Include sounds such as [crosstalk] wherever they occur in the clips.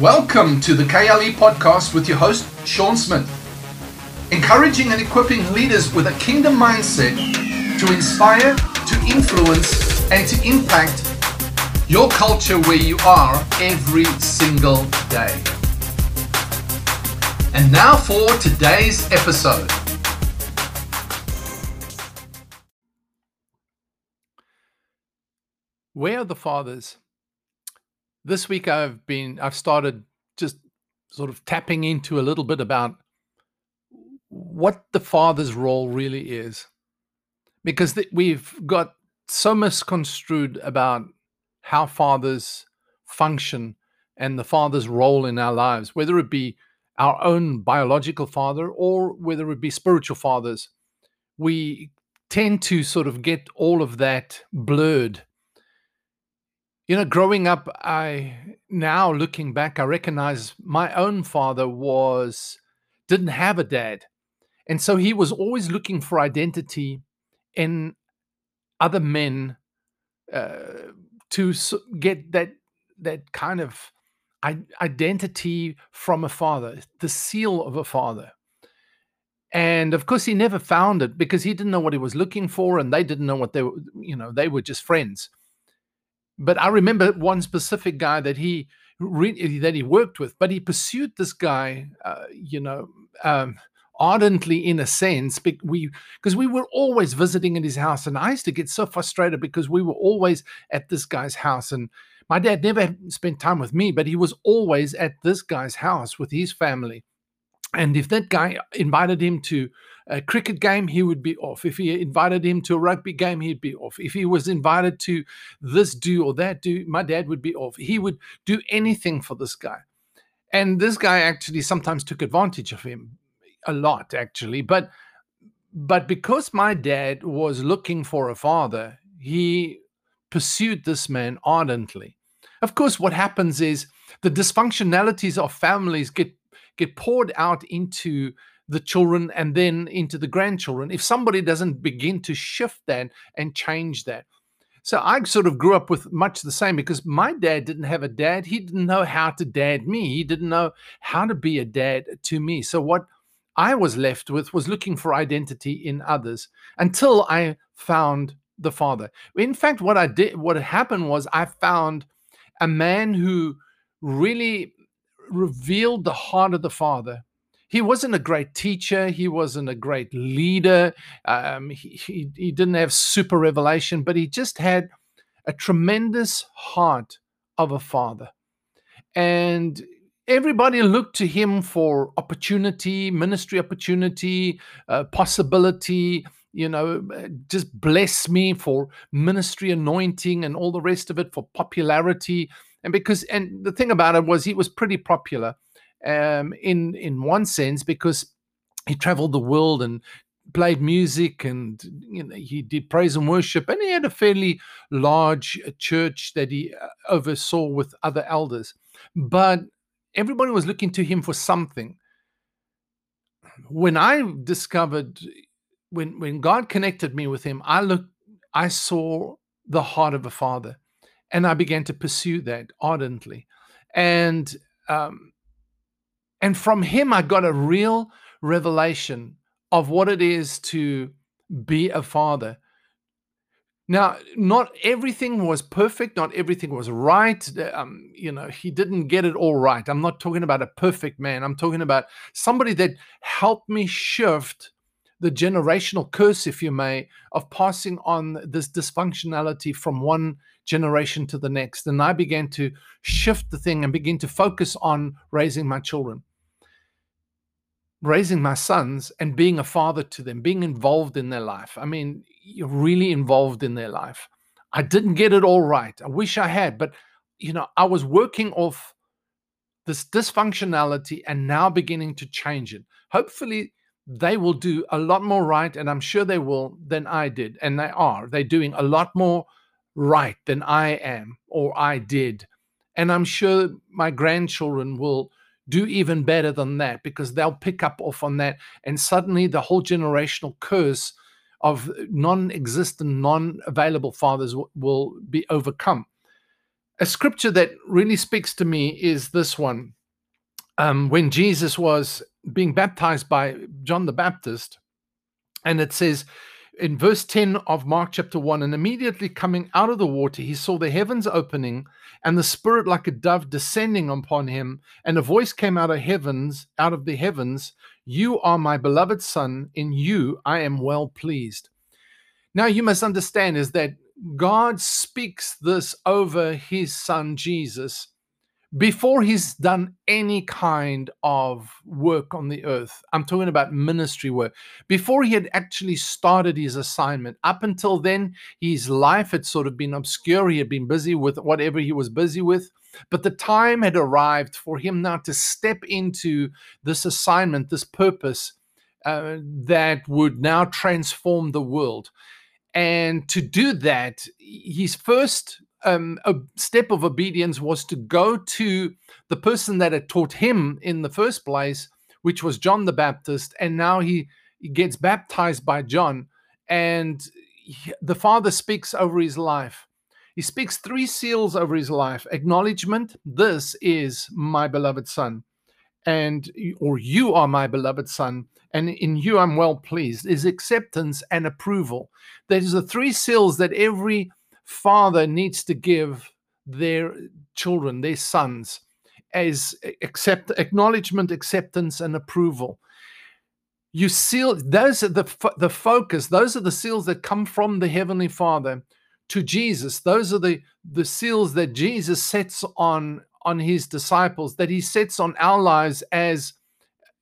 Welcome to the KLE podcast with your host, Sean Smith. Encouraging and equipping leaders with a kingdom mindset to inspire, to influence, and to impact your culture where you are every single day. And now for today's episode. Where are the fathers? This week I've been I've started just sort of tapping into a little bit about what the father's role really is. Because th- we've got so misconstrued about how fathers function and the father's role in our lives, whether it be our own biological father or whether it be spiritual fathers. We tend to sort of get all of that blurred you know growing up i now looking back i recognize my own father was didn't have a dad. And so he was always looking for identity in other men uh, to get that that kind of identity from a father the seal of a father. And of course he never found it because he didn't know what he was looking for and they didn't know what they were you know they were just friends but I remember one specific guy that he re- that he worked with, but he pursued this guy, uh, you know, um, ardently in a sense. We because we were always visiting in his house, and I used to get so frustrated because we were always at this guy's house, and my dad never spent time with me, but he was always at this guy's house with his family. And if that guy invited him to a cricket game, he would be off. If he invited him to a rugby game, he'd be off. If he was invited to this do or that do, my dad would be off. He would do anything for this guy. And this guy actually sometimes took advantage of him a lot, actually. But but because my dad was looking for a father, he pursued this man ardently. Of course, what happens is the dysfunctionalities of families get get poured out into the children and then into the grandchildren if somebody doesn't begin to shift that and change that. So I sort of grew up with much the same because my dad didn't have a dad. He didn't know how to dad me. He didn't know how to be a dad to me. So what I was left with was looking for identity in others until I found the father. In fact, what I did, what happened was I found a man who really revealed the heart of the Father. He wasn't a great teacher. He wasn't a great leader. Um, he, he, he didn't have super revelation, but he just had a tremendous heart of a father. And everybody looked to him for opportunity, ministry opportunity, uh, possibility, you know, just bless me for ministry anointing and all the rest of it for popularity and because and the thing about it was he was pretty popular um, in in one sense because he traveled the world and played music and you know he did praise and worship and he had a fairly large uh, church that he uh, oversaw with other elders. But everybody was looking to him for something. When i discovered when when god connected me with him i looked i saw the heart of a father and I began to pursue that ardently, and um, and from him I got a real revelation of what it is to be a father. Now, not everything was perfect, not everything was right. Um, you know, he didn't get it all right. I'm not talking about a perfect man. I'm talking about somebody that helped me shift the generational curse, if you may, of passing on this dysfunctionality from one generation to the next. And I began to shift the thing and begin to focus on raising my children, raising my sons, and being a father to them, being involved in their life. I mean, you're really involved in their life. I didn't get it all right. I wish I had, but you know, I was working off this dysfunctionality and now beginning to change it. Hopefully, they will do a lot more right, and I'm sure they will than I did, and they are. They're doing a lot more right than I am or I did. And I'm sure my grandchildren will do even better than that because they'll pick up off on that. And suddenly the whole generational curse of non existent, non available fathers will be overcome. a scripture that really speaks to me is this one. Um, when Jesus was being baptized by John the Baptist, and it says in verse 10 of Mark chapter 1 and immediately coming out of the water, he saw the heavens opening and the Spirit like a dove descending upon him, and a voice came out of heavens, out of the heavens, You are my beloved Son, in you I am well pleased. Now you must understand is that God speaks this over his son Jesus before he's done any kind of work on the earth. I'm talking about ministry work. Before he had actually started his assignment. Up until then, his life had sort of been obscure. He had been busy with whatever he was busy with. But the time had arrived for him now to step into this assignment, this purpose uh, that would now transform the world. And to do that, his first um, a step of obedience was to go to the person that had taught him in the first place, which was John the Baptist. And now he, he gets baptized by John. And he, the Father speaks over his life. He speaks three seals over his life acknowledgement, this is my beloved Son and or you are my beloved son and in you i'm well pleased is acceptance and approval there's the three seals that every father needs to give their children their sons as accept acknowledgement acceptance and approval. You seal those are the the focus those are the seals that come from the heavenly father to jesus. Those are the the seals that jesus sets on on his disciples that he sets on our lives as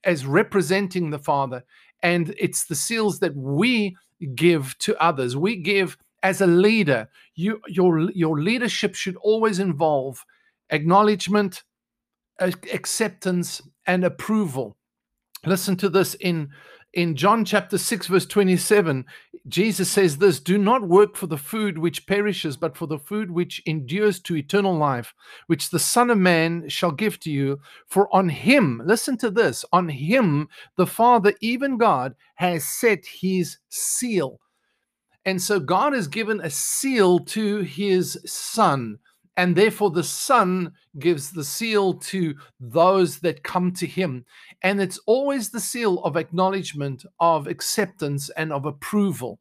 as representing the father. And it's the seals that we give to others. We give as a leader you your your leadership should always involve acknowledgement acceptance and approval listen to this in in John chapter 6, verse 27, Jesus says this Do not work for the food which perishes, but for the food which endures to eternal life, which the Son of Man shall give to you. For on him, listen to this, on him the Father, even God, has set his seal. And so God has given a seal to his Son and therefore the Son gives the seal to those that come to Him. And it's always the seal of acknowledgement, of acceptance, and of approval.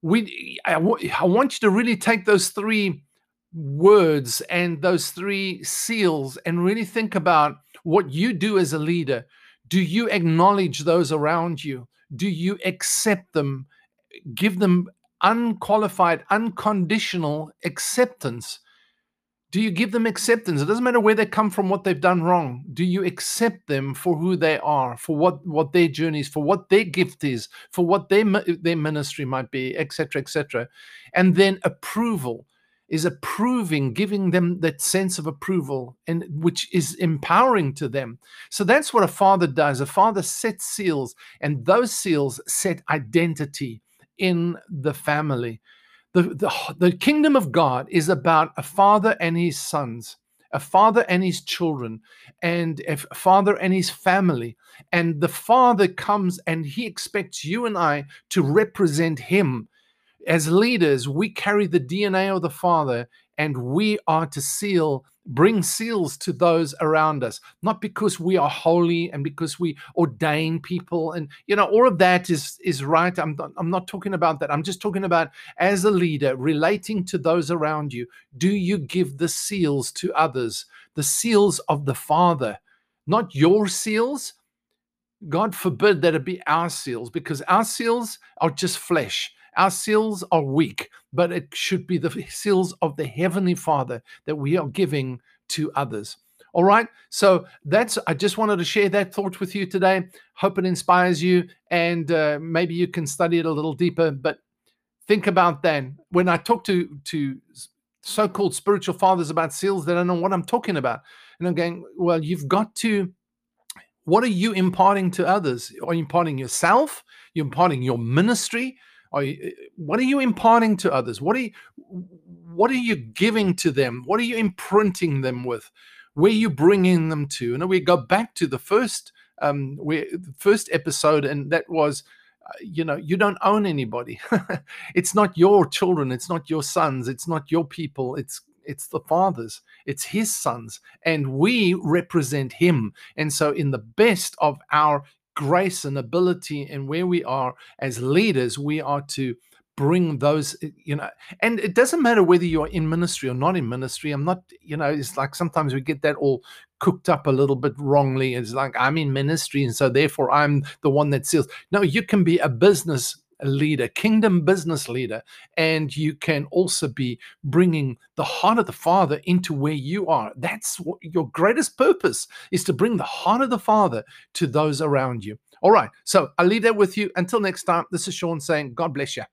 We, I, want you to really take those three words and those three seals and really think about what you do as a leader. Do you acknowledge those around you? Do you accept them? Give them unqualified, unconditional acceptance do you give them acceptance? It doesn't matter where they come from, what they've done wrong. Do you accept them for who they are, for what what their journey is, for what their gift is, for what their their ministry might be, etc., etc. And then approval is approving, giving them that sense of approval, and which is empowering to them. So that's what a father does. A father sets seals, and those seals set identity in the family. The, the, the kingdom of God is about a father and his sons, a father and his children, and a father and his family. And the father comes and he expects you and I to represent him. As leaders, we carry the DNA of the father and we are to seal bring seals to those around us. Not because we are holy and because we ordain people and you know all of that is is right. I'm not, i'm not talking about that. I'm just talking about as a leader relating to those around you do you give the seals to others? The seals of the father not your seals. God forbid that it be our seals because our seals are just flesh our seals are weak, but it should be the [laughs] seals of the Heavenly Father that we are giving to others. All right. So that's, I just wanted to share that thought with you today. Hope it inspires you and uh, maybe you can study it a little deeper. But think about that. When I talk to, to so called spiritual fathers about seals, they don't know what I'm talking about. And I'm going, well, you've got to, what are you imparting to others? Are you imparting yourself? You're imparting your ministry? Are you, eh, what are you imparting to others? What are you, what are you giving to them? What are you imprinting them with? Where are you bringing them to? And we go back to the first um, where the first episode, and that was, uh, you know, you don't own anybody. [laughs] it's not your children. It's not your sons. It's not your people. It's it's the Father's, it's His sons, and we represent Him. And so, in the best of our grace and ability and where we are as leaders, we are to bring those eh, you know and it doesn't matter whether you're in ministry or not in ministry. I'm not you know it's like sometimes we get that all cooked up a little bit wrongly. It's like i'm in ministry and so therefore i'm the one that sells no you can be a business leader kingdom business leader and you can also be bringing the heart of the father into where you are. That's what your greatest purpose is to bring the heart of the father to those around you. All right so i'll leave that with you. Until next time this is sean saying god bless you